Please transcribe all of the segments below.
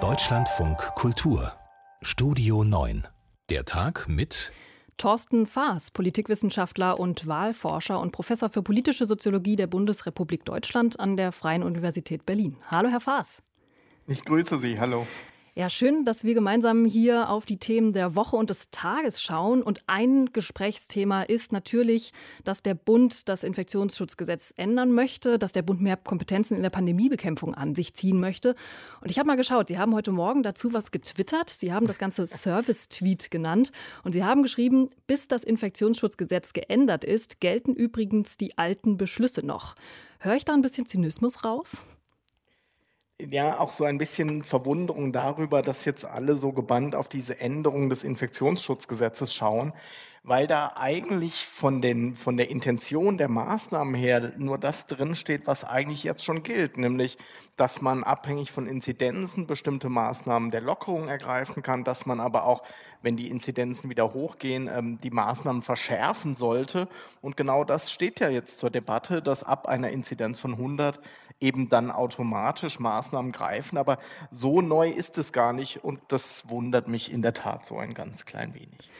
Deutschlandfunk Kultur Studio 9 Der Tag mit Thorsten Faas, Politikwissenschaftler und Wahlforscher und Professor für politische Soziologie der Bundesrepublik Deutschland an der Freien Universität Berlin. Hallo, Herr Faas. Ich grüße Sie. Hallo. Ja, schön, dass wir gemeinsam hier auf die Themen der Woche und des Tages schauen. Und ein Gesprächsthema ist natürlich, dass der Bund das Infektionsschutzgesetz ändern möchte, dass der Bund mehr Kompetenzen in der Pandemiebekämpfung an sich ziehen möchte. Und ich habe mal geschaut, Sie haben heute Morgen dazu was getwittert. Sie haben das Ganze Service-Tweet genannt. Und Sie haben geschrieben, bis das Infektionsschutzgesetz geändert ist, gelten übrigens die alten Beschlüsse noch. Höre ich da ein bisschen Zynismus raus? Ja auch so ein bisschen Verwunderung darüber, dass jetzt alle so gebannt auf diese Änderung des Infektionsschutzgesetzes schauen weil da eigentlich von, den, von der Intention der Maßnahmen her nur das drinsteht, was eigentlich jetzt schon gilt, nämlich, dass man abhängig von Inzidenzen bestimmte Maßnahmen der Lockerung ergreifen kann, dass man aber auch, wenn die Inzidenzen wieder hochgehen, ähm, die Maßnahmen verschärfen sollte. Und genau das steht ja jetzt zur Debatte, dass ab einer Inzidenz von 100 eben dann automatisch Maßnahmen greifen. Aber so neu ist es gar nicht und das wundert mich in der Tat so ein ganz klein wenig.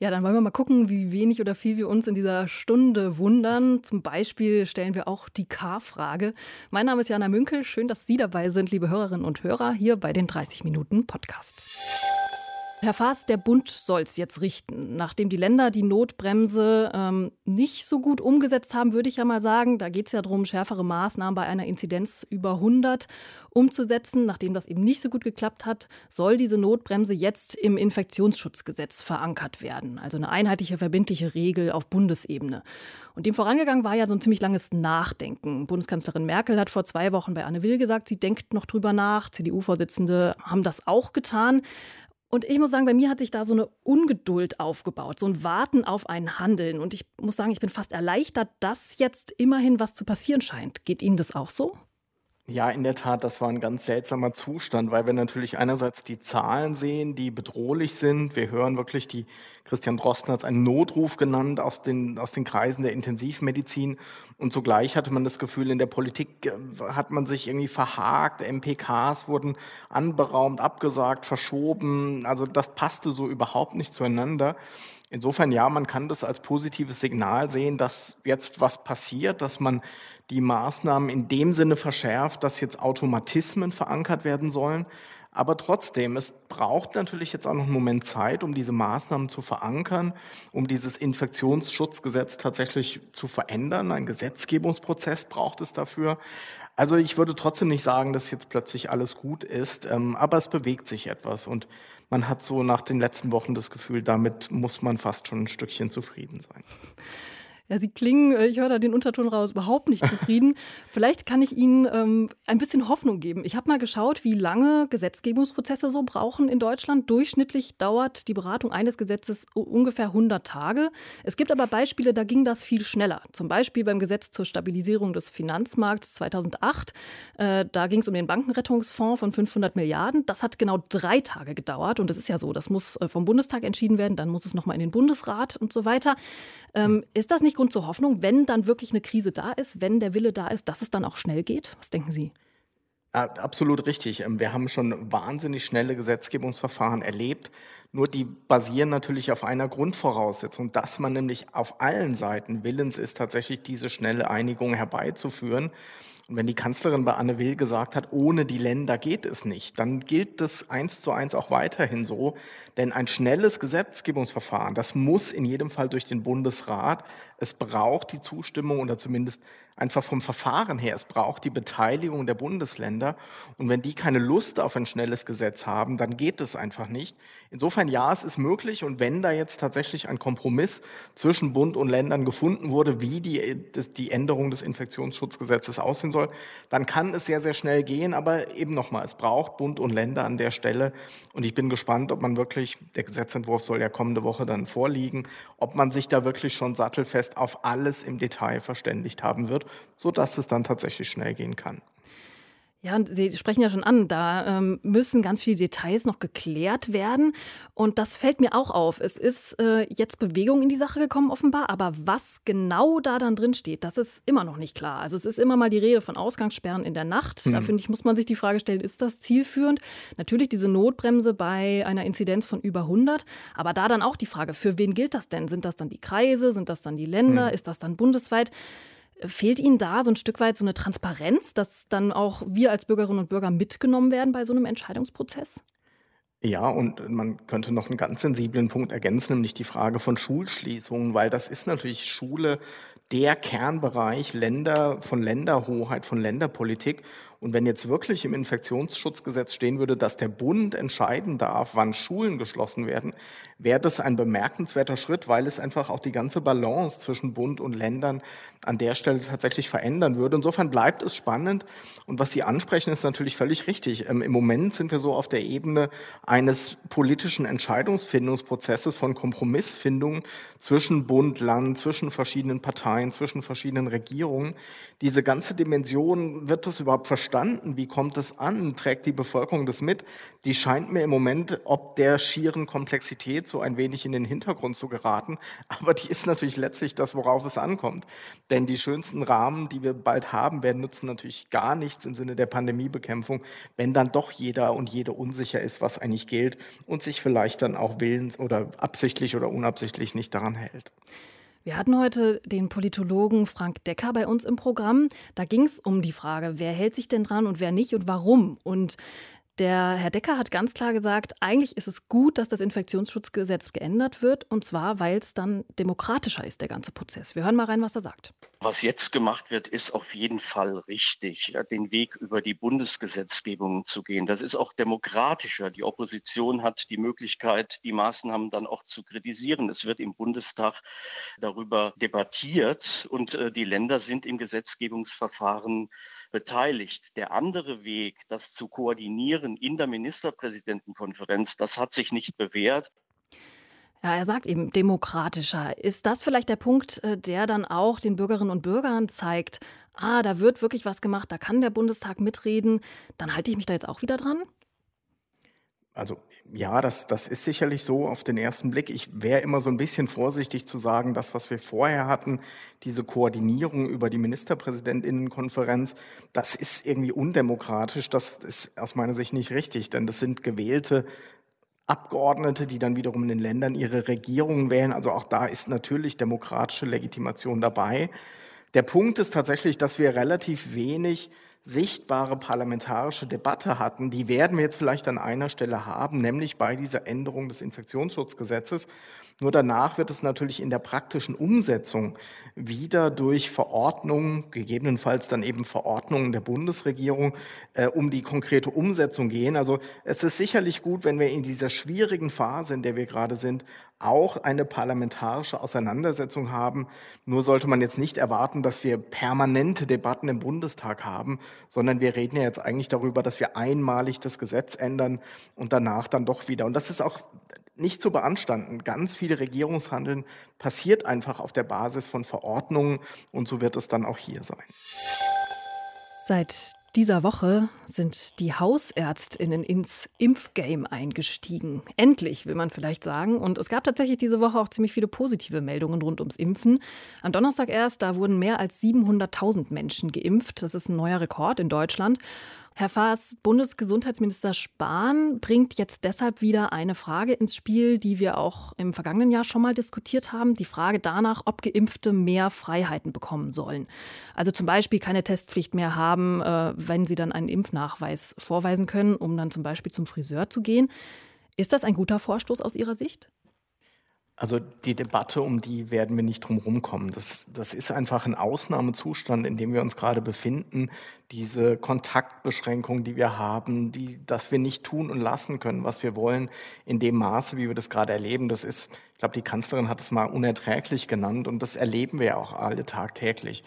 Ja, dann wollen wir mal gucken, wie wenig oder viel wir uns in dieser Stunde wundern. Zum Beispiel stellen wir auch die K-Frage. Mein Name ist Jana Münkel. Schön, dass Sie dabei sind, liebe Hörerinnen und Hörer, hier bei den 30 Minuten Podcast. Herr Faas, der Bund soll es jetzt richten. Nachdem die Länder die Notbremse ähm, nicht so gut umgesetzt haben, würde ich ja mal sagen, da geht es ja darum, schärfere Maßnahmen bei einer Inzidenz über 100 umzusetzen. Nachdem das eben nicht so gut geklappt hat, soll diese Notbremse jetzt im Infektionsschutzgesetz verankert werden. Also eine einheitliche, verbindliche Regel auf Bundesebene. Und dem vorangegangen war ja so ein ziemlich langes Nachdenken. Bundeskanzlerin Merkel hat vor zwei Wochen bei Anne Will gesagt, sie denkt noch drüber nach. CDU-Vorsitzende haben das auch getan. Und ich muss sagen, bei mir hat sich da so eine Ungeduld aufgebaut, so ein Warten auf ein Handeln. Und ich muss sagen, ich bin fast erleichtert, dass jetzt immerhin was zu passieren scheint. Geht Ihnen das auch so? Ja, in der Tat, das war ein ganz seltsamer Zustand, weil wir natürlich einerseits die Zahlen sehen, die bedrohlich sind. Wir hören wirklich, die Christian Drosten hat es einen Notruf genannt aus den, aus den Kreisen der Intensivmedizin. Und zugleich hatte man das Gefühl, in der Politik äh, hat man sich irgendwie verhakt. MPKs wurden anberaumt, abgesagt, verschoben. Also das passte so überhaupt nicht zueinander. Insofern ja, man kann das als positives Signal sehen, dass jetzt was passiert, dass man die Maßnahmen in dem Sinne verschärft, dass jetzt Automatismen verankert werden sollen. Aber trotzdem, es braucht natürlich jetzt auch noch einen Moment Zeit, um diese Maßnahmen zu verankern, um dieses Infektionsschutzgesetz tatsächlich zu verändern. Ein Gesetzgebungsprozess braucht es dafür. Also ich würde trotzdem nicht sagen, dass jetzt plötzlich alles gut ist, ähm, aber es bewegt sich etwas und man hat so nach den letzten Wochen das Gefühl, damit muss man fast schon ein Stückchen zufrieden sein. Ja, Sie klingen, äh, ich höre da den Unterton raus, überhaupt nicht zufrieden. Vielleicht kann ich Ihnen ähm, ein bisschen Hoffnung geben. Ich habe mal geschaut, wie lange Gesetzgebungsprozesse so brauchen in Deutschland. Durchschnittlich dauert die Beratung eines Gesetzes ungefähr 100 Tage. Es gibt aber Beispiele, da ging das viel schneller. Zum Beispiel beim Gesetz zur Stabilisierung des Finanzmarkts 2008. Äh, da ging es um den Bankenrettungsfonds von 500 Milliarden. Das hat genau drei Tage gedauert. Und das ist ja so, das muss äh, vom Bundestag entschieden werden, dann muss es nochmal in den Bundesrat und so weiter. Ähm, ist das nicht Grund zur Hoffnung, wenn dann wirklich eine Krise da ist, wenn der Wille da ist, dass es dann auch schnell geht? Was denken Sie? Absolut richtig. Ähm, wir haben schon wahnsinnig schnelle Gesetzgebungsverfahren erlebt. Nur die basieren natürlich auf einer Grundvoraussetzung, dass man nämlich auf allen Seiten willens ist, tatsächlich diese schnelle Einigung herbeizuführen. Und wenn die Kanzlerin bei Anne Will gesagt hat, ohne die Länder geht es nicht, dann gilt das eins zu eins auch weiterhin so. Denn ein schnelles Gesetzgebungsverfahren, das muss in jedem Fall durch den Bundesrat. Es braucht die Zustimmung oder zumindest einfach vom Verfahren her. Es braucht die Beteiligung der Bundesländer. Und wenn die keine Lust auf ein schnelles Gesetz haben, dann geht es einfach nicht. Insofern ja, es ist möglich. Und wenn da jetzt tatsächlich ein Kompromiss zwischen Bund und Ländern gefunden wurde, wie die, die Änderung des Infektionsschutzgesetzes aussehen soll, dann kann es sehr, sehr schnell gehen. Aber eben nochmal, es braucht Bund und Länder an der Stelle. Und ich bin gespannt, ob man wirklich, der Gesetzentwurf soll ja kommende Woche dann vorliegen, ob man sich da wirklich schon sattelfest auf alles im Detail verständigt haben wird sodass es dann tatsächlich schnell gehen kann. Ja, und Sie sprechen ja schon an, da ähm, müssen ganz viele Details noch geklärt werden. Und das fällt mir auch auf. Es ist äh, jetzt Bewegung in die Sache gekommen, offenbar. Aber was genau da dann drin steht, das ist immer noch nicht klar. Also es ist immer mal die Rede von Ausgangssperren in der Nacht. Mhm. Da finde ich, muss man sich die Frage stellen, ist das zielführend? Natürlich diese Notbremse bei einer Inzidenz von über 100. Aber da dann auch die Frage, für wen gilt das denn? Sind das dann die Kreise? Sind das dann die Länder? Mhm. Ist das dann bundesweit? Fehlt Ihnen da so ein Stück weit so eine Transparenz, dass dann auch wir als Bürgerinnen und Bürger mitgenommen werden bei so einem Entscheidungsprozess? Ja, und man könnte noch einen ganz sensiblen Punkt ergänzen, nämlich die Frage von Schulschließungen, weil das ist natürlich Schule der Kernbereich Länder, von Länderhoheit, von Länderpolitik. Und wenn jetzt wirklich im Infektionsschutzgesetz stehen würde, dass der Bund entscheiden darf, wann Schulen geschlossen werden, wäre das ein bemerkenswerter Schritt, weil es einfach auch die ganze Balance zwischen Bund und Ländern an der Stelle tatsächlich verändern würde. Insofern bleibt es spannend. Und was Sie ansprechen, ist natürlich völlig richtig. Ähm, Im Moment sind wir so auf der Ebene eines politischen Entscheidungsfindungsprozesses von Kompromissfindung zwischen Bund, Land, zwischen verschiedenen Parteien, zwischen verschiedenen Regierungen. Diese ganze Dimension, wird das überhaupt verstanden? Wie kommt es an? Trägt die Bevölkerung das mit? Die scheint mir im Moment ob der schieren Komplexität so ein wenig in den Hintergrund zu geraten. Aber die ist natürlich letztlich das, worauf es ankommt. Denn die schönsten Rahmen, die wir bald haben werden, nutzen natürlich gar nichts im Sinne der Pandemiebekämpfung, wenn dann doch jeder und jede unsicher ist, was eigentlich gilt und sich vielleicht dann auch willens oder absichtlich oder unabsichtlich nicht daran hält. Wir hatten heute den Politologen Frank Decker bei uns im Programm. Da ging es um die Frage, wer hält sich denn dran und wer nicht und warum. Und der Herr Decker hat ganz klar gesagt, eigentlich ist es gut, dass das Infektionsschutzgesetz geändert wird, und zwar, weil es dann demokratischer ist, der ganze Prozess. Wir hören mal rein, was er sagt. Was jetzt gemacht wird, ist auf jeden Fall richtig, den Weg über die Bundesgesetzgebung zu gehen. Das ist auch demokratischer. Die Opposition hat die Möglichkeit, die Maßnahmen dann auch zu kritisieren. Es wird im Bundestag darüber debattiert und äh, die Länder sind im Gesetzgebungsverfahren beteiligt. Der andere Weg, das zu koordinieren in der Ministerpräsidentenkonferenz, das hat sich nicht bewährt. Ja, er sagt eben demokratischer. Ist das vielleicht der Punkt, äh, der dann auch den Bürgerinnen und Bürgern zeigt, ah, da wird wirklich was gemacht, da kann der Bundestag mitreden, dann halte ich mich da jetzt auch wieder dran? Also ja, das, das ist sicherlich so auf den ersten Blick. Ich wäre immer so ein bisschen vorsichtig zu sagen, das, was wir vorher hatten, diese Koordinierung über die Ministerpräsidentinnenkonferenz, das ist irgendwie undemokratisch. Das ist aus meiner Sicht nicht richtig, denn das sind gewählte Abgeordnete, die dann wiederum in den Ländern ihre Regierungen wählen. Also auch da ist natürlich demokratische Legitimation dabei. Der Punkt ist tatsächlich, dass wir relativ wenig sichtbare parlamentarische Debatte hatten, die werden wir jetzt vielleicht an einer Stelle haben, nämlich bei dieser Änderung des Infektionsschutzgesetzes. Nur danach wird es natürlich in der praktischen Umsetzung wieder durch Verordnungen, gegebenenfalls dann eben Verordnungen der Bundesregierung, äh, um die konkrete Umsetzung gehen. Also es ist sicherlich gut, wenn wir in dieser schwierigen Phase, in der wir gerade sind, auch eine parlamentarische Auseinandersetzung haben. Nur sollte man jetzt nicht erwarten, dass wir permanente Debatten im Bundestag haben, sondern wir reden ja jetzt eigentlich darüber, dass wir einmalig das Gesetz ändern und danach dann doch wieder. Und das ist auch nicht zu beanstanden. Ganz viel Regierungshandeln passiert einfach auf der Basis von Verordnungen und so wird es dann auch hier sein. Seit dieser Woche sind die Hausärztinnen ins Impfgame eingestiegen. Endlich, will man vielleicht sagen. Und es gab tatsächlich diese Woche auch ziemlich viele positive Meldungen rund ums Impfen. Am Donnerstag erst, da wurden mehr als 700.000 Menschen geimpft. Das ist ein neuer Rekord in Deutschland. Herr Faas, Bundesgesundheitsminister Spahn bringt jetzt deshalb wieder eine Frage ins Spiel, die wir auch im vergangenen Jahr schon mal diskutiert haben. Die Frage danach, ob Geimpfte mehr Freiheiten bekommen sollen. Also zum Beispiel keine Testpflicht mehr haben, äh, wenn sie dann einen Impfnachweis vorweisen können, um dann zum Beispiel zum Friseur zu gehen. Ist das ein guter Vorstoß aus Ihrer Sicht? Also die Debatte, um die werden wir nicht drum rumkommen. Das, das ist einfach ein Ausnahmezustand, in dem wir uns gerade befinden. Diese Kontaktbeschränkungen, die wir haben, die, dass wir nicht tun und lassen können, was wir wollen, in dem Maße, wie wir das gerade erleben, das ist, ich glaube, die Kanzlerin hat es mal unerträglich genannt und das erleben wir ja auch alle tagtäglich.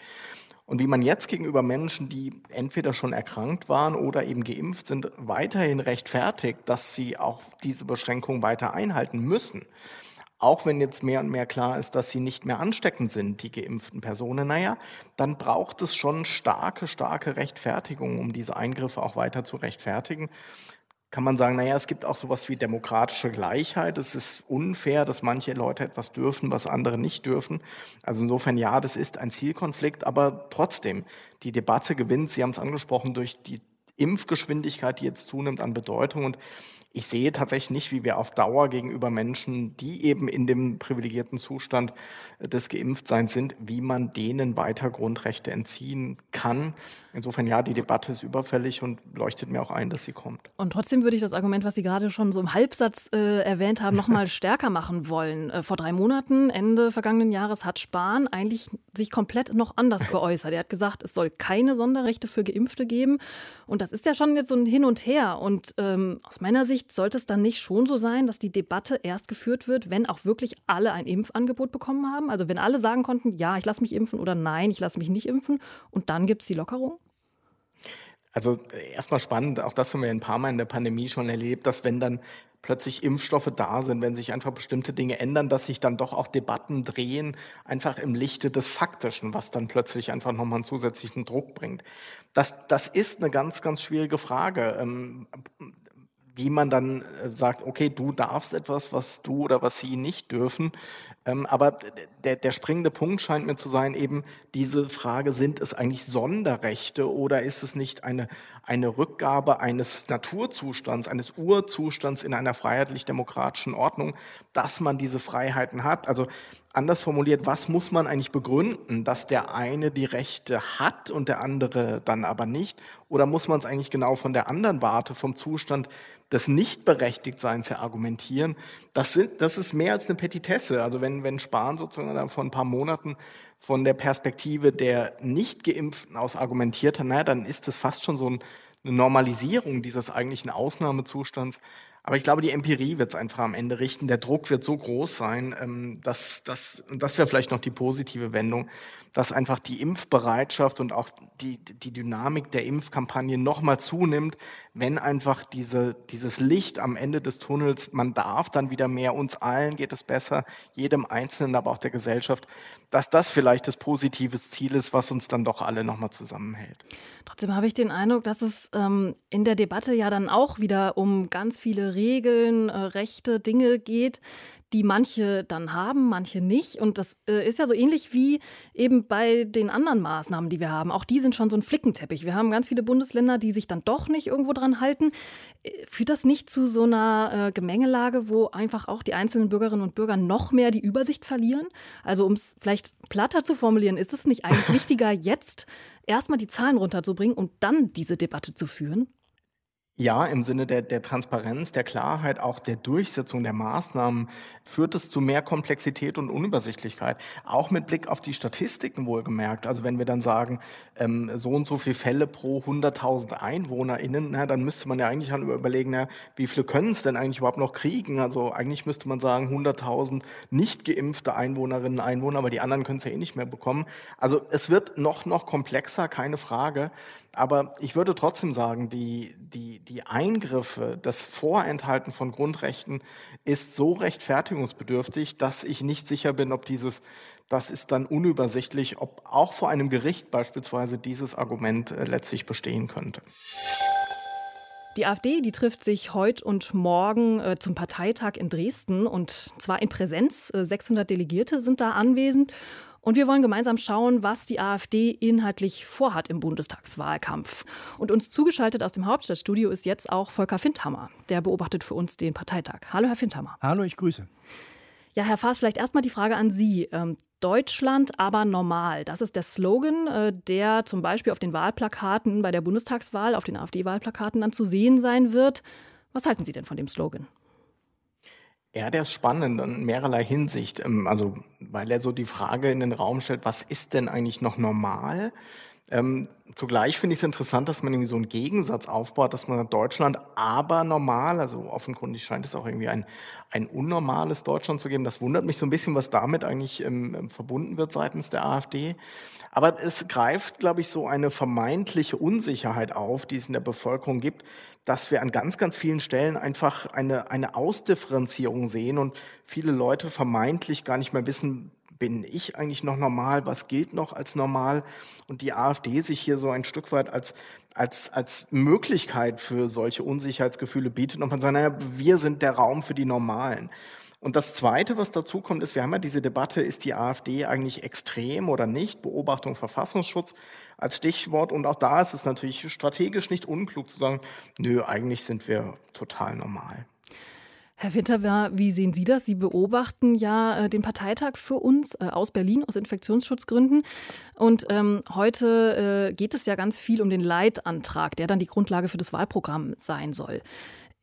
Und wie man jetzt gegenüber Menschen, die entweder schon erkrankt waren oder eben geimpft sind, weiterhin rechtfertigt, dass sie auch diese Beschränkungen weiter einhalten müssen auch wenn jetzt mehr und mehr klar ist, dass sie nicht mehr ansteckend sind, die geimpften Personen, naja, dann braucht es schon starke, starke Rechtfertigung, um diese Eingriffe auch weiter zu rechtfertigen kann man sagen, naja, es gibt auch sowas wie demokratische Gleichheit. Es ist unfair, dass manche Leute etwas dürfen, was andere nicht dürfen. Also insofern, ja, das ist ein Zielkonflikt, aber trotzdem, die Debatte gewinnt, Sie haben es angesprochen, durch die Impfgeschwindigkeit, die jetzt zunimmt an Bedeutung. Und ich sehe tatsächlich nicht, wie wir auf Dauer gegenüber Menschen, die eben in dem privilegierten Zustand des Geimpftseins sind, wie man denen weiter Grundrechte entziehen kann. Insofern ja, die Debatte ist überfällig und leuchtet mir auch ein, dass sie kommt. Und trotzdem würde ich das Argument, was Sie gerade schon so im Halbsatz äh, erwähnt haben, nochmal stärker machen wollen. Äh, vor drei Monaten, Ende vergangenen Jahres, hat Spahn eigentlich sich komplett noch anders geäußert. Er hat gesagt, es soll keine Sonderrechte für Geimpfte geben. Und das ist ja schon jetzt so ein Hin und Her. Und ähm, aus meiner Sicht sollte es dann nicht schon so sein, dass die Debatte erst geführt wird, wenn auch wirklich alle ein Impfangebot bekommen haben? Also wenn alle sagen konnten, ja, ich lasse mich impfen oder nein, ich lasse mich nicht impfen und dann gibt es die Lockerung? Also äh, erstmal spannend, auch das haben wir ein paar Mal in der Pandemie schon erlebt, dass wenn dann plötzlich Impfstoffe da sind, wenn sich einfach bestimmte Dinge ändern, dass sich dann doch auch Debatten drehen, einfach im Lichte des Faktischen, was dann plötzlich einfach nochmal einen zusätzlichen Druck bringt. Das, das ist eine ganz, ganz schwierige Frage. Ähm, wie man dann äh, sagt, okay, du darfst etwas, was du oder was sie nicht dürfen. Ähm, aber der, der springende Punkt scheint mir zu sein, eben diese Frage, sind es eigentlich Sonderrechte oder ist es nicht eine, eine Rückgabe eines Naturzustands, eines Urzustands in einer freiheitlich-demokratischen Ordnung, dass man diese Freiheiten hat? Also anders formuliert, was muss man eigentlich begründen, dass der eine die Rechte hat und der andere dann aber nicht? Oder muss man es eigentlich genau von der anderen Warte, vom Zustand des Nichtberechtigtseins her argumentieren? Das, sind, das ist mehr als eine Petitesse. Also wenn, wenn Spahn sozusagen vor ein paar Monaten von der Perspektive der Nicht-Geimpften aus argumentiert hat, naja, dann ist das fast schon so ein, eine Normalisierung dieses eigentlichen Ausnahmezustands. Aber ich glaube, die Empirie wird es einfach am Ende richten. Der Druck wird so groß sein, ähm, dass das, und das wäre vielleicht noch die positive Wendung, dass einfach die Impfbereitschaft und auch die, die Dynamik der Impfkampagne nochmal zunimmt, wenn einfach diese, dieses Licht am Ende des Tunnels, man darf dann wieder mehr, uns allen geht es besser, jedem Einzelnen, aber auch der Gesellschaft, dass das vielleicht das positive Ziel ist, was uns dann doch alle nochmal zusammenhält. Trotzdem habe ich den Eindruck, dass es ähm, in der Debatte ja dann auch wieder um ganz viele Regeln, äh, Rechte, Dinge geht, die manche dann haben, manche nicht. Und das äh, ist ja so ähnlich wie eben bei den anderen Maßnahmen, die wir haben. Auch die sind schon so ein Flickenteppich. Wir haben ganz viele Bundesländer, die sich dann doch nicht irgendwo dran halten. Äh, führt das nicht zu so einer äh, Gemengelage, wo einfach auch die einzelnen Bürgerinnen und Bürger noch mehr die Übersicht verlieren? Also um es vielleicht platter zu formulieren, ist es nicht eigentlich wichtiger, jetzt erstmal die Zahlen runterzubringen und dann diese Debatte zu führen? Ja, im Sinne der, der Transparenz, der Klarheit, auch der Durchsetzung der Maßnahmen führt es zu mehr Komplexität und Unübersichtlichkeit. Auch mit Blick auf die Statistiken wohlgemerkt. Also wenn wir dann sagen, ähm, so und so viele Fälle pro 100.000 EinwohnerInnen, na, dann müsste man ja eigentlich überlegen, na, wie viele können es denn eigentlich überhaupt noch kriegen? Also eigentlich müsste man sagen, 100.000 nicht geimpfte Einwohnerinnen und Einwohner, aber die anderen können es ja eh nicht mehr bekommen. Also es wird noch, noch komplexer, keine Frage. Aber ich würde trotzdem sagen, die, die, die Eingriffe, das Vorenthalten von Grundrechten ist so rechtfertigungsbedürftig, dass ich nicht sicher bin, ob dieses, das ist dann unübersichtlich, ob auch vor einem Gericht beispielsweise dieses Argument äh, letztlich bestehen könnte. Die AfD, die trifft sich heute und morgen äh, zum Parteitag in Dresden und zwar in Präsenz. 600 äh, Delegierte sind da anwesend. Und wir wollen gemeinsam schauen, was die AfD inhaltlich vorhat im Bundestagswahlkampf. Und uns zugeschaltet aus dem Hauptstadtstudio ist jetzt auch Volker Findhammer. Der beobachtet für uns den Parteitag. Hallo, Herr Findhammer. Hallo, ich grüße. Ja, Herr Faas, vielleicht erstmal die Frage an Sie. Ähm, Deutschland aber normal. Das ist der Slogan, äh, der zum Beispiel auf den Wahlplakaten bei der Bundestagswahl, auf den AfD-Wahlplakaten dann zu sehen sein wird. Was halten Sie denn von dem Slogan? Ja, der ist spannend in mehrerlei Hinsicht. Ähm, also, weil er so die Frage in den Raum stellt, was ist denn eigentlich noch normal? Ähm, zugleich finde ich es interessant, dass man irgendwie so einen Gegensatz aufbaut, dass man Deutschland aber normal, also offenkundig scheint es auch irgendwie ein, ein unnormales Deutschland zu geben. Das wundert mich so ein bisschen, was damit eigentlich ähm, verbunden wird seitens der AfD. Aber es greift, glaube ich, so eine vermeintliche Unsicherheit auf, die es in der Bevölkerung gibt, dass wir an ganz, ganz vielen Stellen einfach eine, eine Ausdifferenzierung sehen und viele Leute vermeintlich gar nicht mehr wissen, bin ich eigentlich noch normal, was gilt noch als normal und die AfD sich hier so ein Stück weit als, als, als Möglichkeit für solche Unsicherheitsgefühle bietet und man sagt, naja, wir sind der Raum für die Normalen. Und das Zweite, was dazu kommt, ist, wir haben ja diese Debatte, ist die AfD eigentlich extrem oder nicht? Beobachtung, Verfassungsschutz als Stichwort. Und auch da ist es natürlich strategisch nicht unklug zu sagen, nö, eigentlich sind wir total normal. Herr Winterwehr, wie sehen Sie das? Sie beobachten ja äh, den Parteitag für uns äh, aus Berlin aus Infektionsschutzgründen. Und ähm, heute äh, geht es ja ganz viel um den Leitantrag, der dann die Grundlage für das Wahlprogramm sein soll.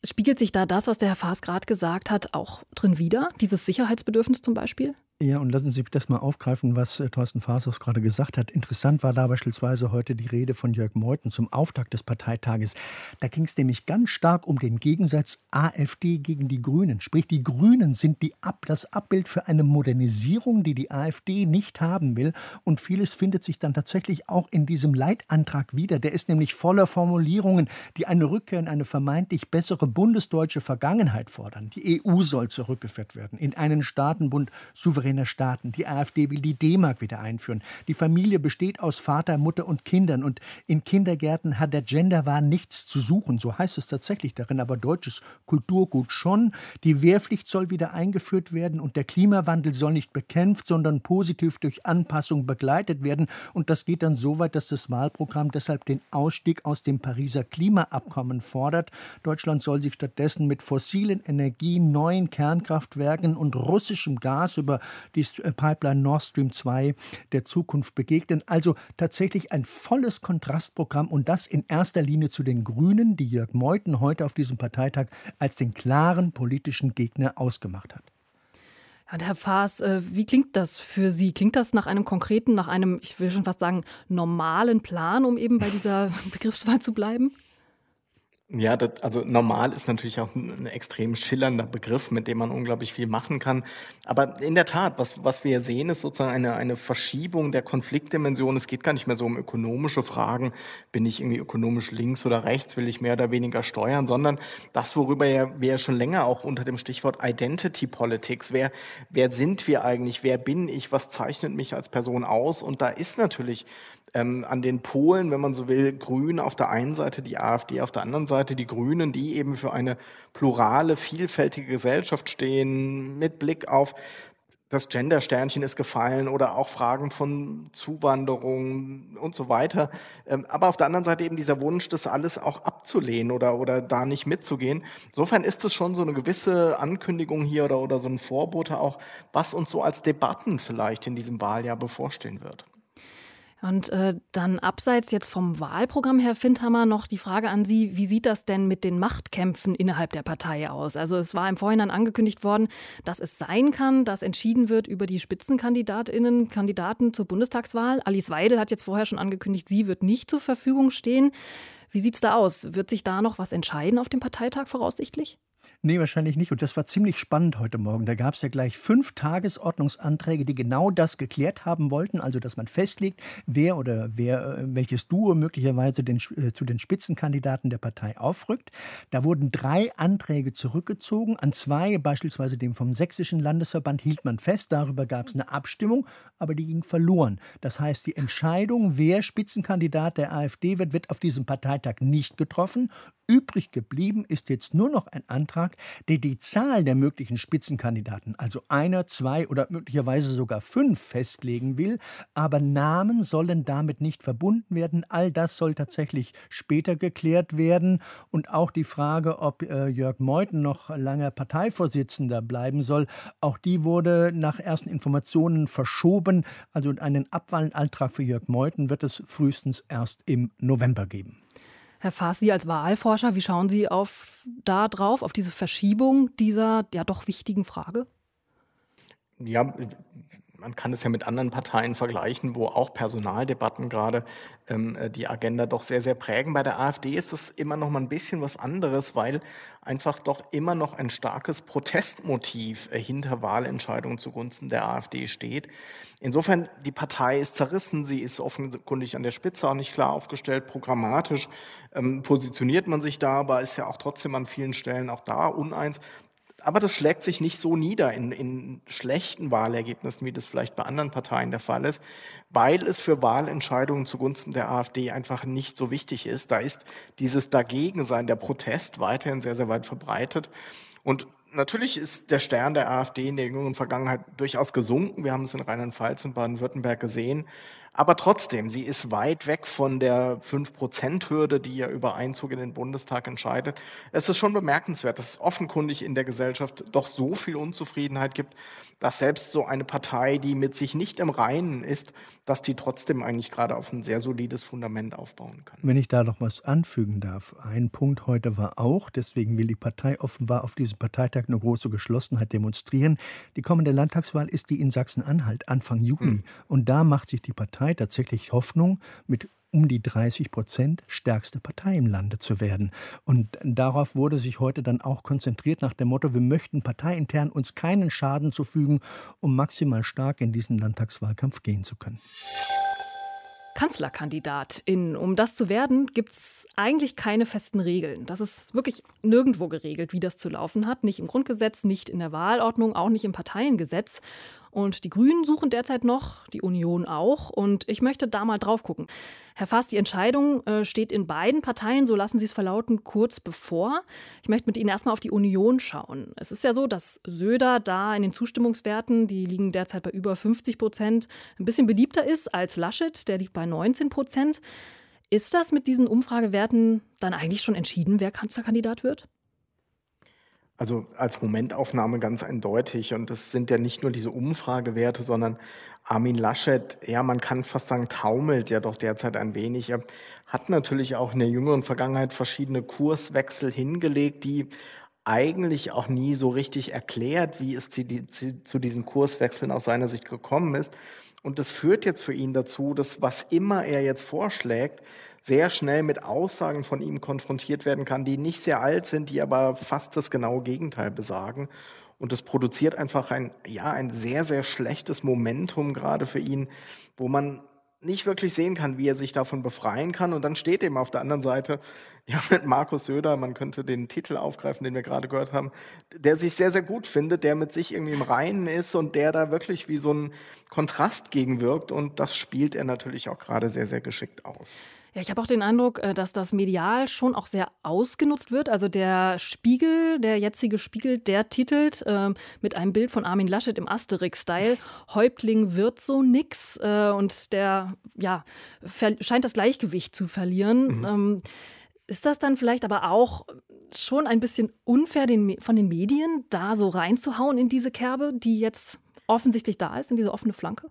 Spiegelt sich da das, was der Herr Faas gerade gesagt hat, auch drin wieder? Dieses Sicherheitsbedürfnis zum Beispiel? Ja, und lassen Sie das mal aufgreifen, was äh, Thorsten Fasos gerade gesagt hat. Interessant war da beispielsweise heute die Rede von Jörg Meuthen zum Auftakt des Parteitages. Da ging es nämlich ganz stark um den Gegensatz AfD gegen die Grünen. Sprich, die Grünen sind die Ab das Abbild für eine Modernisierung, die die AfD nicht haben will. Und vieles findet sich dann tatsächlich auch in diesem Leitantrag wieder. Der ist nämlich voller Formulierungen, die eine Rückkehr in eine vermeintlich bessere bundesdeutsche Vergangenheit fordern. Die EU soll zurückgeführt werden in einen Staatenbund souverän souveräner Staaten. Die AfD will die D-Mark wieder einführen. Die Familie besteht aus Vater, Mutter und Kindern. Und in Kindergärten hat der Genderwahn nichts zu suchen. So heißt es tatsächlich darin, aber deutsches Kulturgut schon. Die Wehrpflicht soll wieder eingeführt werden und der Klimawandel soll nicht bekämpft, sondern positiv durch Anpassung begleitet werden. Und das geht dann so weit, dass das Wahlprogramm deshalb den Ausstieg aus dem Pariser Klimaabkommen fordert. Deutschland soll sich stattdessen mit fossilen Energien, neuen Kernkraftwerken und russischem Gas über die äh, Pipeline Nord Stream 2 der Zukunft begegnen. Also tatsächlich ein volles Kontrastprogramm und das in erster Linie zu den Grünen, die Jörg Meuthen heute auf diesem Parteitag als den klaren politischen Gegner ausgemacht hat. Und Herr Faas, äh, wie klingt das für Sie? Klingt das nach einem konkreten, nach einem, ich will schon fast sagen, normalen Plan, um eben bei dieser Begriffswahl zu bleiben? Ja, das, also normal ist natürlich auch ein, extrem schillernder Begriff, mit dem man unglaublich viel machen kann. Aber in der Tat, was, was wir sehen, ist sozusagen eine, eine Verschiebung der Konfliktdimension. Es geht gar nicht mehr so um ökonomische Fragen. Bin ich irgendwie ökonomisch links oder rechts? Will ich mehr oder weniger steuern? Sondern das, worüber ja, wir ja schon länger auch unter dem Stichwort Identity Politics, wer, wer sind wir eigentlich? Wer bin ich? Was zeichnet mich als Person aus? Und da ist natürlich ähm, an den Polen, wenn man so will, Grün auf der einen Seite, die AfD auf der anderen Seite, die Grünen, die eben für eine plurale, vielfältige Gesellschaft stehen, mit Blick auf das Gender-Sternchen ist gefallen oder auch Fragen von Zuwanderung und so weiter. Ähm, aber auf der anderen Seite eben dieser Wunsch, das alles auch abzulehnen oder, oder da nicht mitzugehen. Insofern ist es schon so eine gewisse Ankündigung hier oder, oder so ein Vorbote auch, was uns so als Debatten vielleicht in diesem Wahljahr bevorstehen wird. Und äh, dann abseits jetzt vom Wahlprogramm, Herr Findhammer, noch die Frage an Sie, wie sieht das denn mit den Machtkämpfen innerhalb der Partei aus? Also es war im Vorhinein angekündigt worden, dass es sein kann, dass entschieden wird über die Spitzenkandidatinnen, Kandidaten zur Bundestagswahl. Alice Weidel hat jetzt vorher schon angekündigt, sie wird nicht zur Verfügung stehen. Wie sieht es da aus? Wird sich da noch was entscheiden auf dem Parteitag voraussichtlich? Nee, wahrscheinlich nicht. Und das war ziemlich spannend heute Morgen. Da gab es ja gleich fünf Tagesordnungsanträge, die genau das geklärt haben wollten. Also, dass man festlegt, wer oder wer, äh, welches Duo möglicherweise den, äh, zu den Spitzenkandidaten der Partei aufrückt. Da wurden drei Anträge zurückgezogen. An zwei, beispielsweise dem vom Sächsischen Landesverband, hielt man fest. Darüber gab es eine Abstimmung, aber die ging verloren. Das heißt, die Entscheidung, wer Spitzenkandidat der AfD wird, wird auf diesem Parteitag nicht getroffen. Übrig geblieben ist jetzt nur noch ein Antrag, der die Zahl der möglichen Spitzenkandidaten, also einer, zwei oder möglicherweise sogar fünf, festlegen will. Aber Namen sollen damit nicht verbunden werden. All das soll tatsächlich später geklärt werden. Und auch die Frage, ob äh, Jörg Meuthen noch lange Parteivorsitzender bleiben soll, auch die wurde nach ersten Informationen verschoben. Also einen Abwahlantrag für Jörg Meuthen wird es frühestens erst im November geben. Herr Faas, Sie als Wahlforscher, wie schauen Sie auf da drauf, auf diese Verschiebung dieser ja doch wichtigen Frage? Ja, man kann es ja mit anderen Parteien vergleichen, wo auch Personaldebatten gerade ähm, äh, die Agenda doch sehr, sehr prägen. Bei der AfD ist das immer noch mal ein bisschen was anderes, weil einfach doch immer noch ein starkes Protestmotiv äh, hinter Wahlentscheidungen zugunsten der AfD steht. Insofern, die Partei ist zerrissen, sie ist offenkundig an der Spitze auch nicht klar aufgestellt, programmatisch ähm, positioniert man sich da, aber ist ja auch trotzdem an vielen Stellen auch da uneins aber das schlägt sich nicht so nieder in, in, schlechten Wahlergebnissen, wie das vielleicht bei anderen Parteien der Fall ist, weil es für Wahlentscheidungen zugunsten der AfD einfach nicht so wichtig ist. Da ist dieses Dagegensein, der Protest weiterhin sehr, sehr weit verbreitet. Und natürlich ist der Stern der AfD in der jüngeren Vergangenheit durchaus gesunken. Wir haben es in Rheinland-Pfalz und Baden-Württemberg gesehen. Aber trotzdem, sie ist weit weg von der 5-Prozent-Hürde, die ja über Einzug in den Bundestag entscheidet. Es ist schon bemerkenswert, dass es offenkundig in der Gesellschaft doch so viel Unzufriedenheit gibt, dass selbst so eine Partei, die mit sich nicht im Reinen ist, dass die trotzdem eigentlich gerade auf ein sehr solides Fundament aufbauen kann. Wenn ich da noch was anfügen darf, ein Punkt heute war auch, deswegen will die Partei offenbar auf diesem Parteitag eine große Geschlossenheit demonstrieren. Die kommende Landtagswahl ist die in Sachsen-Anhalt Anfang Juni. Hm. Und da macht sich die Partei Partei tatsächlich Hoffnung, mit um die 30 Prozent stärkste Partei im Lande zu werden. Und darauf wurde sich heute dann auch konzentriert nach dem Motto, wir möchten parteiintern uns keinen Schaden zufügen, um maximal stark in diesen Landtagswahlkampf gehen zu können. Kanzlerkandidatin. Um das zu werden, gibt es eigentlich keine festen Regeln. Das ist wirklich nirgendwo geregelt, wie das zu laufen hat. Nicht im Grundgesetz, nicht in der Wahlordnung, auch nicht im Parteiengesetz. Und die Grünen suchen derzeit noch, die Union auch. Und ich möchte da mal drauf gucken. Herr Faas, die Entscheidung äh, steht in beiden Parteien, so lassen Sie es verlauten, kurz bevor. Ich möchte mit Ihnen erstmal auf die Union schauen. Es ist ja so, dass Söder da in den Zustimmungswerten, die liegen derzeit bei über 50 Prozent, ein bisschen beliebter ist als Laschet, der liegt bei 19 Prozent. Ist das mit diesen Umfragewerten dann eigentlich schon entschieden, wer Kanzlerkandidat wird? Also als Momentaufnahme ganz eindeutig. Und das sind ja nicht nur diese Umfragewerte, sondern Armin Laschet, ja, man kann fast sagen, taumelt ja doch derzeit ein wenig. Er hat natürlich auch in der jüngeren Vergangenheit verschiedene Kurswechsel hingelegt, die eigentlich auch nie so richtig erklärt, wie es zu diesen Kurswechseln aus seiner Sicht gekommen ist. Und das führt jetzt für ihn dazu, dass was immer er jetzt vorschlägt, sehr schnell mit Aussagen von ihm konfrontiert werden kann, die nicht sehr alt sind, die aber fast das genaue Gegenteil besagen. Und das produziert einfach ein, ja, ein sehr, sehr schlechtes Momentum gerade für ihn, wo man nicht wirklich sehen kann, wie er sich davon befreien kann. Und dann steht eben auf der anderen Seite, ja, mit Markus Söder, man könnte den Titel aufgreifen, den wir gerade gehört haben, der sich sehr, sehr gut findet, der mit sich irgendwie im Reinen ist und der da wirklich wie so ein Kontrast gegenwirkt. Und das spielt er natürlich auch gerade sehr, sehr geschickt aus. Ja, ich habe auch den Eindruck, äh, dass das medial schon auch sehr ausgenutzt wird. Also der Spiegel, der jetzige Spiegel, der titelt äh, mit einem Bild von Armin Laschet im Asterix-Style, Häuptling wird so nix. Äh, und der ja, scheint das Gleichgewicht zu verlieren. Mhm. Ähm, ist das dann vielleicht aber auch schon ein bisschen unfair den, von den Medien, da so reinzuhauen in diese Kerbe, die jetzt offensichtlich da ist, in diese offene Flanke?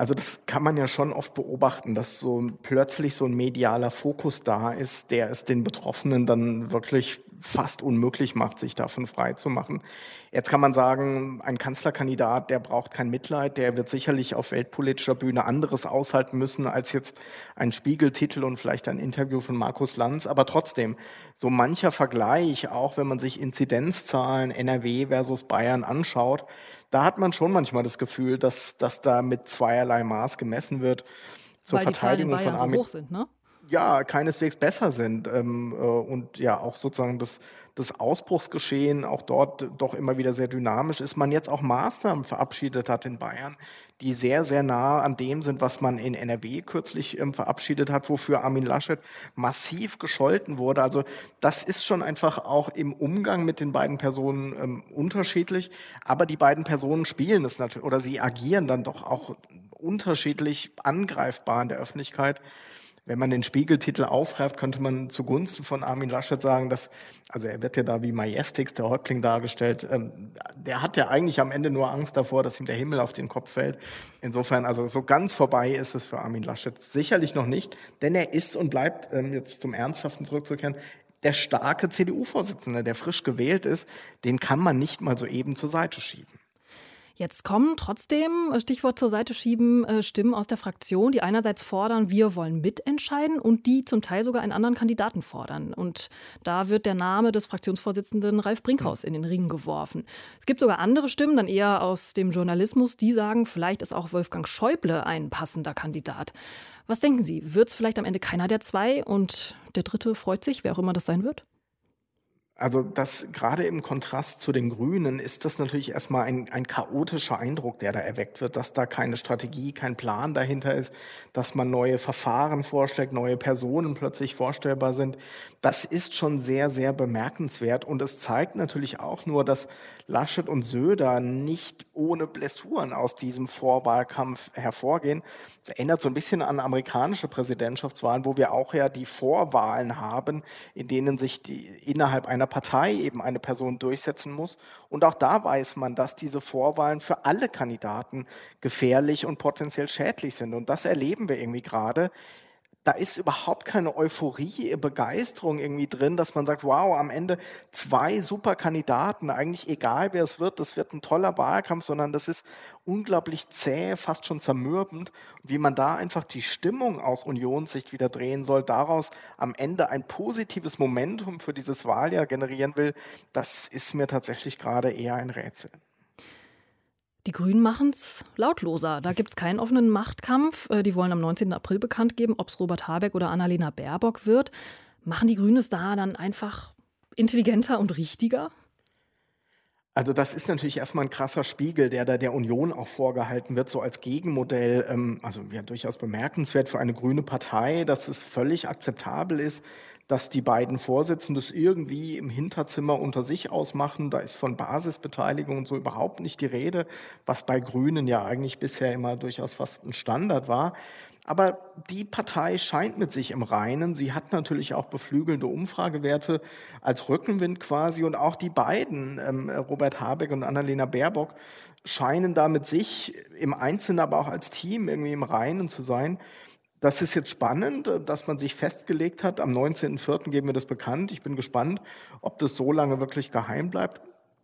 Also das kann man ja schon oft beobachten, dass so plötzlich so ein medialer Fokus da ist, der es den Betroffenen dann wirklich fast unmöglich macht, sich davon frei zu machen. Jetzt kann man sagen, ein Kanzlerkandidat, der braucht kein Mitleid, der wird sicherlich auf weltpolitischer Bühne anderes aushalten müssen als jetzt ein Spiegeltitel und vielleicht ein Interview von Markus Lanz. Aber trotzdem, so mancher Vergleich, auch wenn man sich Inzidenzzahlen NRW versus Bayern anschaut, da hat man schon manchmal das Gefühl, dass, dass da mit zweierlei Maß gemessen wird. Zur Weil Verteidigung die Zahlen in Bayern von Armin. So hoch sind, ne? Ja, keineswegs besser sind. Ähm, äh, und ja, auch sozusagen das, das Ausbruchsgeschehen auch dort doch immer wieder sehr dynamisch ist. Man jetzt auch Maßnahmen verabschiedet hat in Bayern, die sehr, sehr nah an dem sind, was man in NRW kürzlich ähm, verabschiedet hat, wofür Armin Laschet massiv gescholten wurde. Also das ist schon einfach auch im Umgang mit den beiden Personen ähm, unterschiedlich. Aber die beiden Personen spielen es natürlich oder sie agieren dann doch auch unterschiedlich angreifbar in der Öffentlichkeit. Wenn man den Spiegeltitel aufgreift, könnte man zugunsten von Armin Laschet sagen, dass, also er wird ja da wie Majestix, der Häuptling dargestellt, ähm, der hat ja eigentlich am Ende nur Angst davor, dass ihm der Himmel auf den Kopf fällt. Insofern, also so ganz vorbei ist es für Armin Laschet sicherlich noch nicht, denn er ist und bleibt, ähm, jetzt zum Ernsthaften zurückzukehren, der starke CDU-Vorsitzende, der frisch gewählt ist, den kann man nicht mal so eben zur Seite schieben. Jetzt kommen trotzdem, äh, Stichwort zur Seite schieben, äh, Stimmen aus der Fraktion, die einerseits fordern, wir wollen mitentscheiden und die zum Teil sogar einen anderen Kandidaten fordern. Und da wird der Name des Fraktionsvorsitzenden Ralf Brinkhaus in den Ring geworfen. Es gibt sogar andere Stimmen, dann eher aus dem Journalismus, die sagen, vielleicht ist auch Wolfgang Schäuble ein passender Kandidat. Was denken Sie? Wird es vielleicht am Ende keiner der zwei und der dritte freut sich, wer auch immer das sein wird? Also das gerade im Kontrast zu den Grünen ist das natürlich erstmal ein, ein chaotischer Eindruck, der da erweckt wird, dass da keine Strategie, kein Plan dahinter ist, dass man neue Verfahren vorschlägt, neue Personen plötzlich vorstellbar sind. Das ist schon sehr, sehr bemerkenswert und es zeigt natürlich auch nur, dass Laschet und Söder nicht ohne Blessuren aus diesem Vorwahlkampf hervorgehen. Das erinnert so ein bisschen an amerikanische Präsidentschaftswahlen, wo wir auch ja die Vorwahlen haben, in denen sich die innerhalb einer Partei eben eine Person durchsetzen muss. Und auch da weiß man, dass diese Vorwahlen für alle Kandidaten gefährlich und potenziell schädlich sind. Und das erleben wir irgendwie gerade da ist überhaupt keine Euphorie, Begeisterung irgendwie drin, dass man sagt, wow, am Ende zwei super Kandidaten, eigentlich egal wer es wird, das wird ein toller Wahlkampf, sondern das ist unglaublich zäh, fast schon zermürbend. wie man da einfach die Stimmung aus Unionssicht wieder drehen soll, daraus am Ende ein positives Momentum für dieses Wahljahr generieren will, das ist mir tatsächlich gerade eher ein Rätsel. Die Grünen machen es lautloser. Da gibt es keinen offenen Machtkampf. Äh, die wollen am 19. April bekannt geben, ob es Robert Habeck oder Annalena Baerbock wird. Machen die Grünen es da dann einfach intelligenter und richtiger? Also das ist natürlich erstmal ein krasser Spiegel, der da der Union auch vorgehalten wird, so als Gegenmodell. Ähm, also ja, durchaus bemerkenswert für eine grüne Partei, dass es völlig akzeptabel ist, dass die beiden Vorsitzenden das irgendwie im Hinterzimmer unter sich ausmachen. Da ist von Basisbeteiligung und so überhaupt nicht die Rede, was bei Grünen ja eigentlich bisher immer durchaus fast ein Standard war. Aber die Partei scheint mit sich im Reinen. Sie hat natürlich auch beflügelnde Umfragewerte als Rückenwind quasi. Und auch die beiden, ähm, Robert Habeck und Annalena Baerbock, scheinen da mit sich im Einzelnen, aber auch als Team irgendwie im Reinen zu sein. Das ist jetzt spannend, äh, dass man sich festgelegt hat. Am 19.04. geben wir das bekannt. Ich bin gespannt, ob das so lange wirklich geheim bleibt.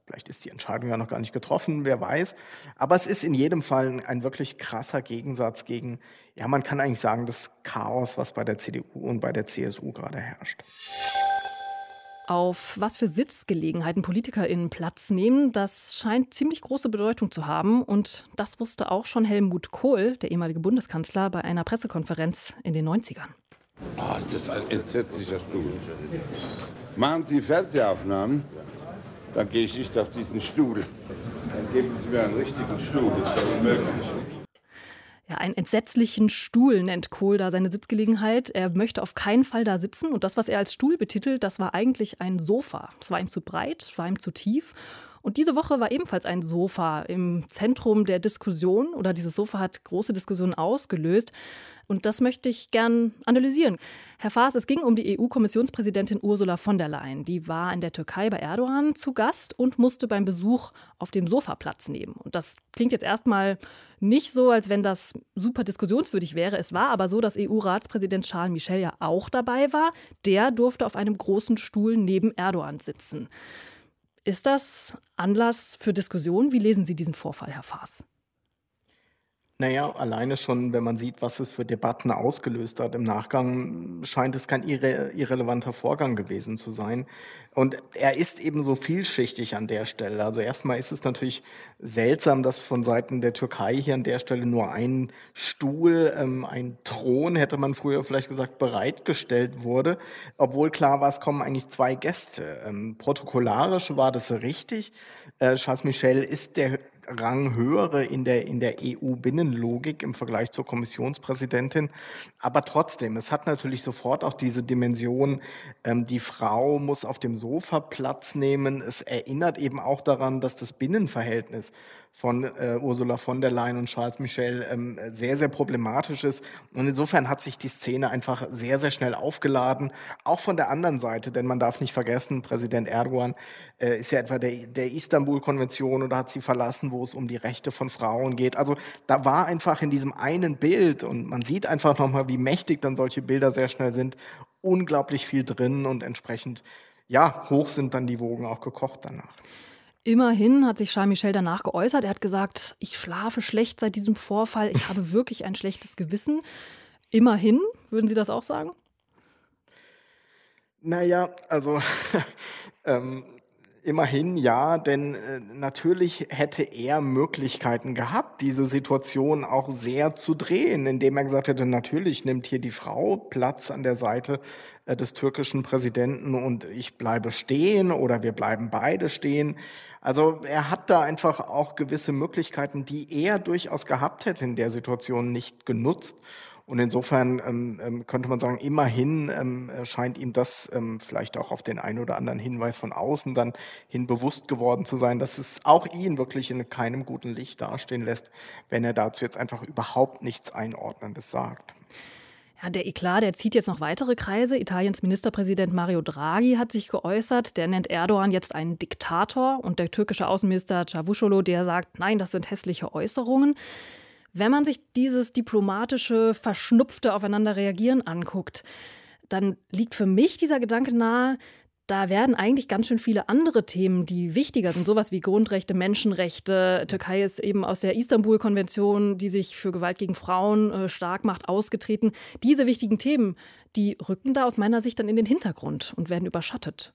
Vielleicht ist die Entscheidung ja noch gar nicht getroffen, wer weiß. Aber es ist in jedem Fall ein, ein wirklich krasser Gegensatz gegen, ja, man kann eigentlich sagen, das Chaos, was bei der CDU und bei der CSU gerade herrscht auf was für Sitzgelegenheiten PolitikerInnen Platz nehmen, das scheint ziemlich große Bedeutung zu haben. Und das wusste auch schon Helmut Kohl, der ehemalige Bundeskanzler, bei einer Pressekonferenz in den 90ern. Oh, das ist ein entsetzlicher Stuhl. Machen Sie Fernsehaufnahmen, dann gehe ich nicht auf diesen Stuhl. Dann geben Sie mir einen richtigen Stuhl. Das ist unmöglich ja, einen entsetzlichen Stuhl nennt Kohl da seine Sitzgelegenheit. Er möchte auf keinen Fall da sitzen. Und das, was er als Stuhl betitelt, das war eigentlich ein Sofa. Es war ihm zu breit, war ihm zu tief. Und diese Woche war ebenfalls ein Sofa im Zentrum der Diskussion oder dieses Sofa hat große Diskussionen ausgelöst. Und das möchte ich gern analysieren. Herr Faas, es ging um die EU-Kommissionspräsidentin Ursula von der Leyen. Die war in der Türkei bei Erdogan zu Gast und musste beim Besuch auf dem Sofa Platz nehmen. Und das klingt jetzt erstmal nicht so, als wenn das super diskussionswürdig wäre. Es war aber so, dass EU-Ratspräsident Charles Michel ja auch dabei war. Der durfte auf einem großen Stuhl neben Erdogan sitzen. Ist das Anlass für Diskussionen? Wie lesen Sie diesen Vorfall, Herr Faas? Naja, alleine schon, wenn man sieht, was es für Debatten ausgelöst hat. Im Nachgang scheint es kein irre, irrelevanter Vorgang gewesen zu sein. Und er ist eben so vielschichtig an der Stelle. Also erstmal ist es natürlich seltsam, dass von Seiten der Türkei hier an der Stelle nur ein Stuhl, ähm, ein Thron, hätte man früher vielleicht gesagt, bereitgestellt wurde. Obwohl klar war, es kommen eigentlich zwei Gäste. Ähm, protokollarisch war das richtig. Äh, Charles Michel ist der Rang höhere in der, in der EU-Binnenlogik im Vergleich zur Kommissionspräsidentin. Aber trotzdem, es hat natürlich sofort auch diese Dimension, ähm, die Frau muss auf dem Sofa Platz nehmen. Es erinnert eben auch daran, dass das Binnenverhältnis von äh, Ursula von der Leyen und Charles Michel ähm, sehr, sehr problematisch ist. Und insofern hat sich die Szene einfach sehr, sehr schnell aufgeladen, auch von der anderen Seite, denn man darf nicht vergessen, Präsident Erdogan äh, ist ja etwa der, der Istanbul-Konvention oder hat sie verlassen, wo es um die Rechte von Frauen geht. Also da war einfach in diesem einen Bild, und man sieht einfach nochmal, wie mächtig dann solche Bilder sehr schnell sind, unglaublich viel drin und entsprechend, ja, hoch sind dann die Wogen auch gekocht danach. Immerhin hat sich Charles Michel danach geäußert. Er hat gesagt, ich schlafe schlecht seit diesem Vorfall. Ich habe wirklich ein schlechtes Gewissen. Immerhin, würden Sie das auch sagen? Naja, also ähm, immerhin ja, denn äh, natürlich hätte er Möglichkeiten gehabt, diese Situation auch sehr zu drehen, indem er gesagt hätte, natürlich nimmt hier die Frau Platz an der Seite äh, des türkischen Präsidenten und ich bleibe stehen oder wir bleiben beide stehen. Also er hat da einfach auch gewisse Möglichkeiten, die er durchaus gehabt hätte in der Situation nicht genutzt. Und insofern ähm, ähm könnte man sagen, immerhin ähm, scheint ihm das ähm, vielleicht auch auf den einen oder anderen Hinweis von außen dann hin bewusst geworden zu sein, dass es auch ihn wirklich in keinem guten Licht dastehen lässt, wenn er dazu jetzt einfach überhaupt nichts Einordnendes sagt. Der Eklat, der zieht jetzt noch weitere Kreise. Italiens Ministerpräsident Mario Draghi hat sich geäußert. Der nennt Erdogan jetzt einen Diktator. Und der türkische Außenminister Cavusoglu, der sagt, nein, das sind hässliche Äußerungen. Wenn man sich dieses diplomatische, verschnupfte Aufeinanderreagieren anguckt, dann liegt für mich dieser Gedanke nahe, da werden eigentlich ganz schön viele andere Themen, die wichtiger sind, sowas wie Grundrechte, Menschenrechte. Türkei ist eben aus der Istanbul-Konvention, die sich für Gewalt gegen Frauen äh, stark macht, ausgetreten. Diese wichtigen Themen, die rücken da aus meiner Sicht dann in den Hintergrund und werden überschattet.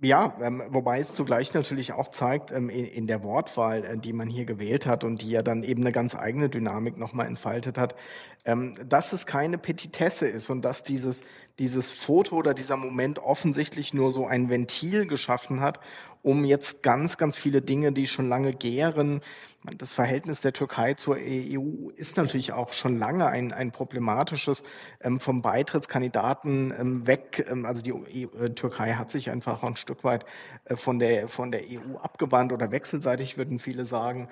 Ja, ähm, wobei es zugleich natürlich auch zeigt, ähm, in, in, der Wortwahl, äh, die man hier gewählt hat und die ja dann eben eine ganz eigene Dynamik nochmal entfaltet hat, ähm, dass es keine Petitesse ist und dass dieses, dieses Foto oder dieser Moment offensichtlich nur so ein Ventil geschaffen hat, um jetzt ganz, ganz viele Dinge, die schon lange gären. Das Verhältnis der Türkei zur EU ist natürlich auch schon lange ein, ein problematisches ähm, vom Beitrittskandidaten ähm, weg. Ähm, also die EU, äh, Türkei hat sich einfach ein Stück weit äh, von, der, von der EU abgewandt oder wechselseitig, würden viele sagen.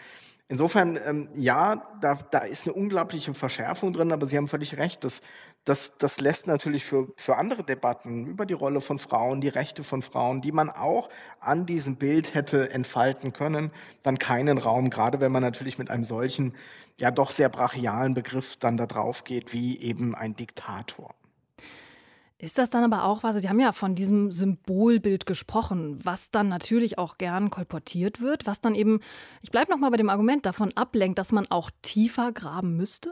Insofern, ähm, ja, da, da ist eine unglaubliche Verschärfung drin, aber Sie haben völlig recht, das, das, das lässt natürlich für, für andere Debatten über die Rolle von Frauen, die Rechte von Frauen, die man auch an diesem Bild hätte entfalten können, dann keinen Raum, gerade wenn man natürlich mit einem solchen, ja doch sehr brachialen Begriff dann da drauf geht, wie eben ein Diktator. Ist das dann aber auch was, Sie haben ja von diesem Symbolbild gesprochen, was dann natürlich auch gern kolportiert wird, was dann eben, ich bleibe nochmal bei dem Argument, davon ablenkt, dass man auch tiefer graben müsste?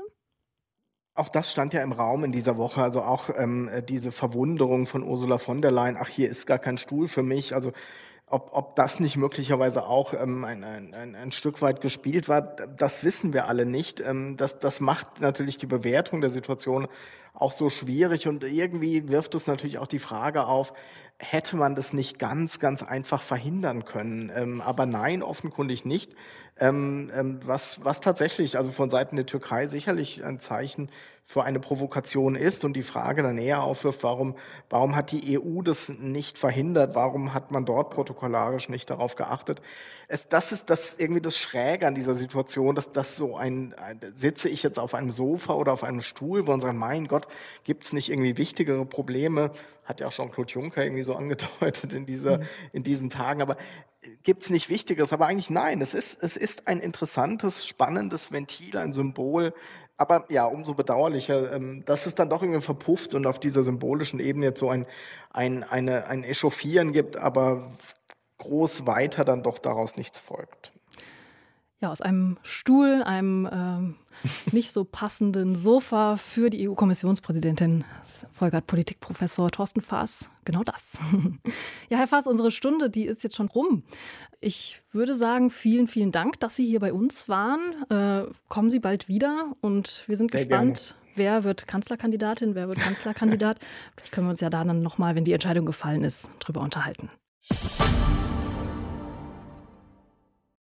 Auch das stand ja im Raum in dieser Woche, also auch ähm, diese Verwunderung von Ursula von der Leyen, ach, hier ist gar kein Stuhl für mich. Also ob, ob das nicht möglicherweise auch ähm, ein, ein, ein Stück weit gespielt war, das wissen wir alle nicht. Ähm, das, das macht natürlich die Bewertung der Situation auch so schwierig und irgendwie wirft es natürlich auch die Frage auf, hätte man das nicht ganz, ganz einfach verhindern können? Ähm, aber nein, offenkundig nicht. Ähm, ähm, was, was tatsächlich, also von Seiten der Türkei sicherlich ein Zeichen für eine Provokation ist und die Frage dann eher aufwirft, warum, warum hat die EU das nicht verhindert? Warum hat man dort protokollarisch nicht darauf geachtet? Es, das ist das irgendwie das Schräge an dieser Situation, dass das so ein, ein, sitze ich jetzt auf einem Sofa oder auf einem Stuhl, wo man sagt, mein Gott, gibt es nicht irgendwie wichtigere Probleme? Hat ja auch Jean-Claude Juncker irgendwie so angedeutet in, dieser, mhm. in diesen Tagen. Aber gibt es nicht Wichtigeres? Aber eigentlich nein. Es ist, es ist ein interessantes, spannendes Ventil, ein Symbol aber ja, umso bedauerlicher, ähm, dass es dann doch irgendwie verpufft und auf dieser symbolischen Ebene jetzt so ein, ein, eine, ein Echauffieren gibt, aber groß weiter dann doch daraus nichts folgt ja, aus einem Stuhl, einem ähm, nicht so passenden Sofa für die EU-Kommissionspräsidentin, Volkert Politikprofessor Thorsten Faas. Genau das. ja, Herr Faas, unsere Stunde, die ist jetzt schon rum. Ich würde sagen, vielen, vielen Dank, dass Sie hier bei uns waren. Äh, kommen Sie bald wieder und wir sind Sehr gespannt. Gerne. Wer wird Kanzlerkandidatin, wer wird Kanzlerkandidat? Vielleicht können wir uns ja da dann nochmal, wenn die Entscheidung gefallen ist, drüber unterhalten.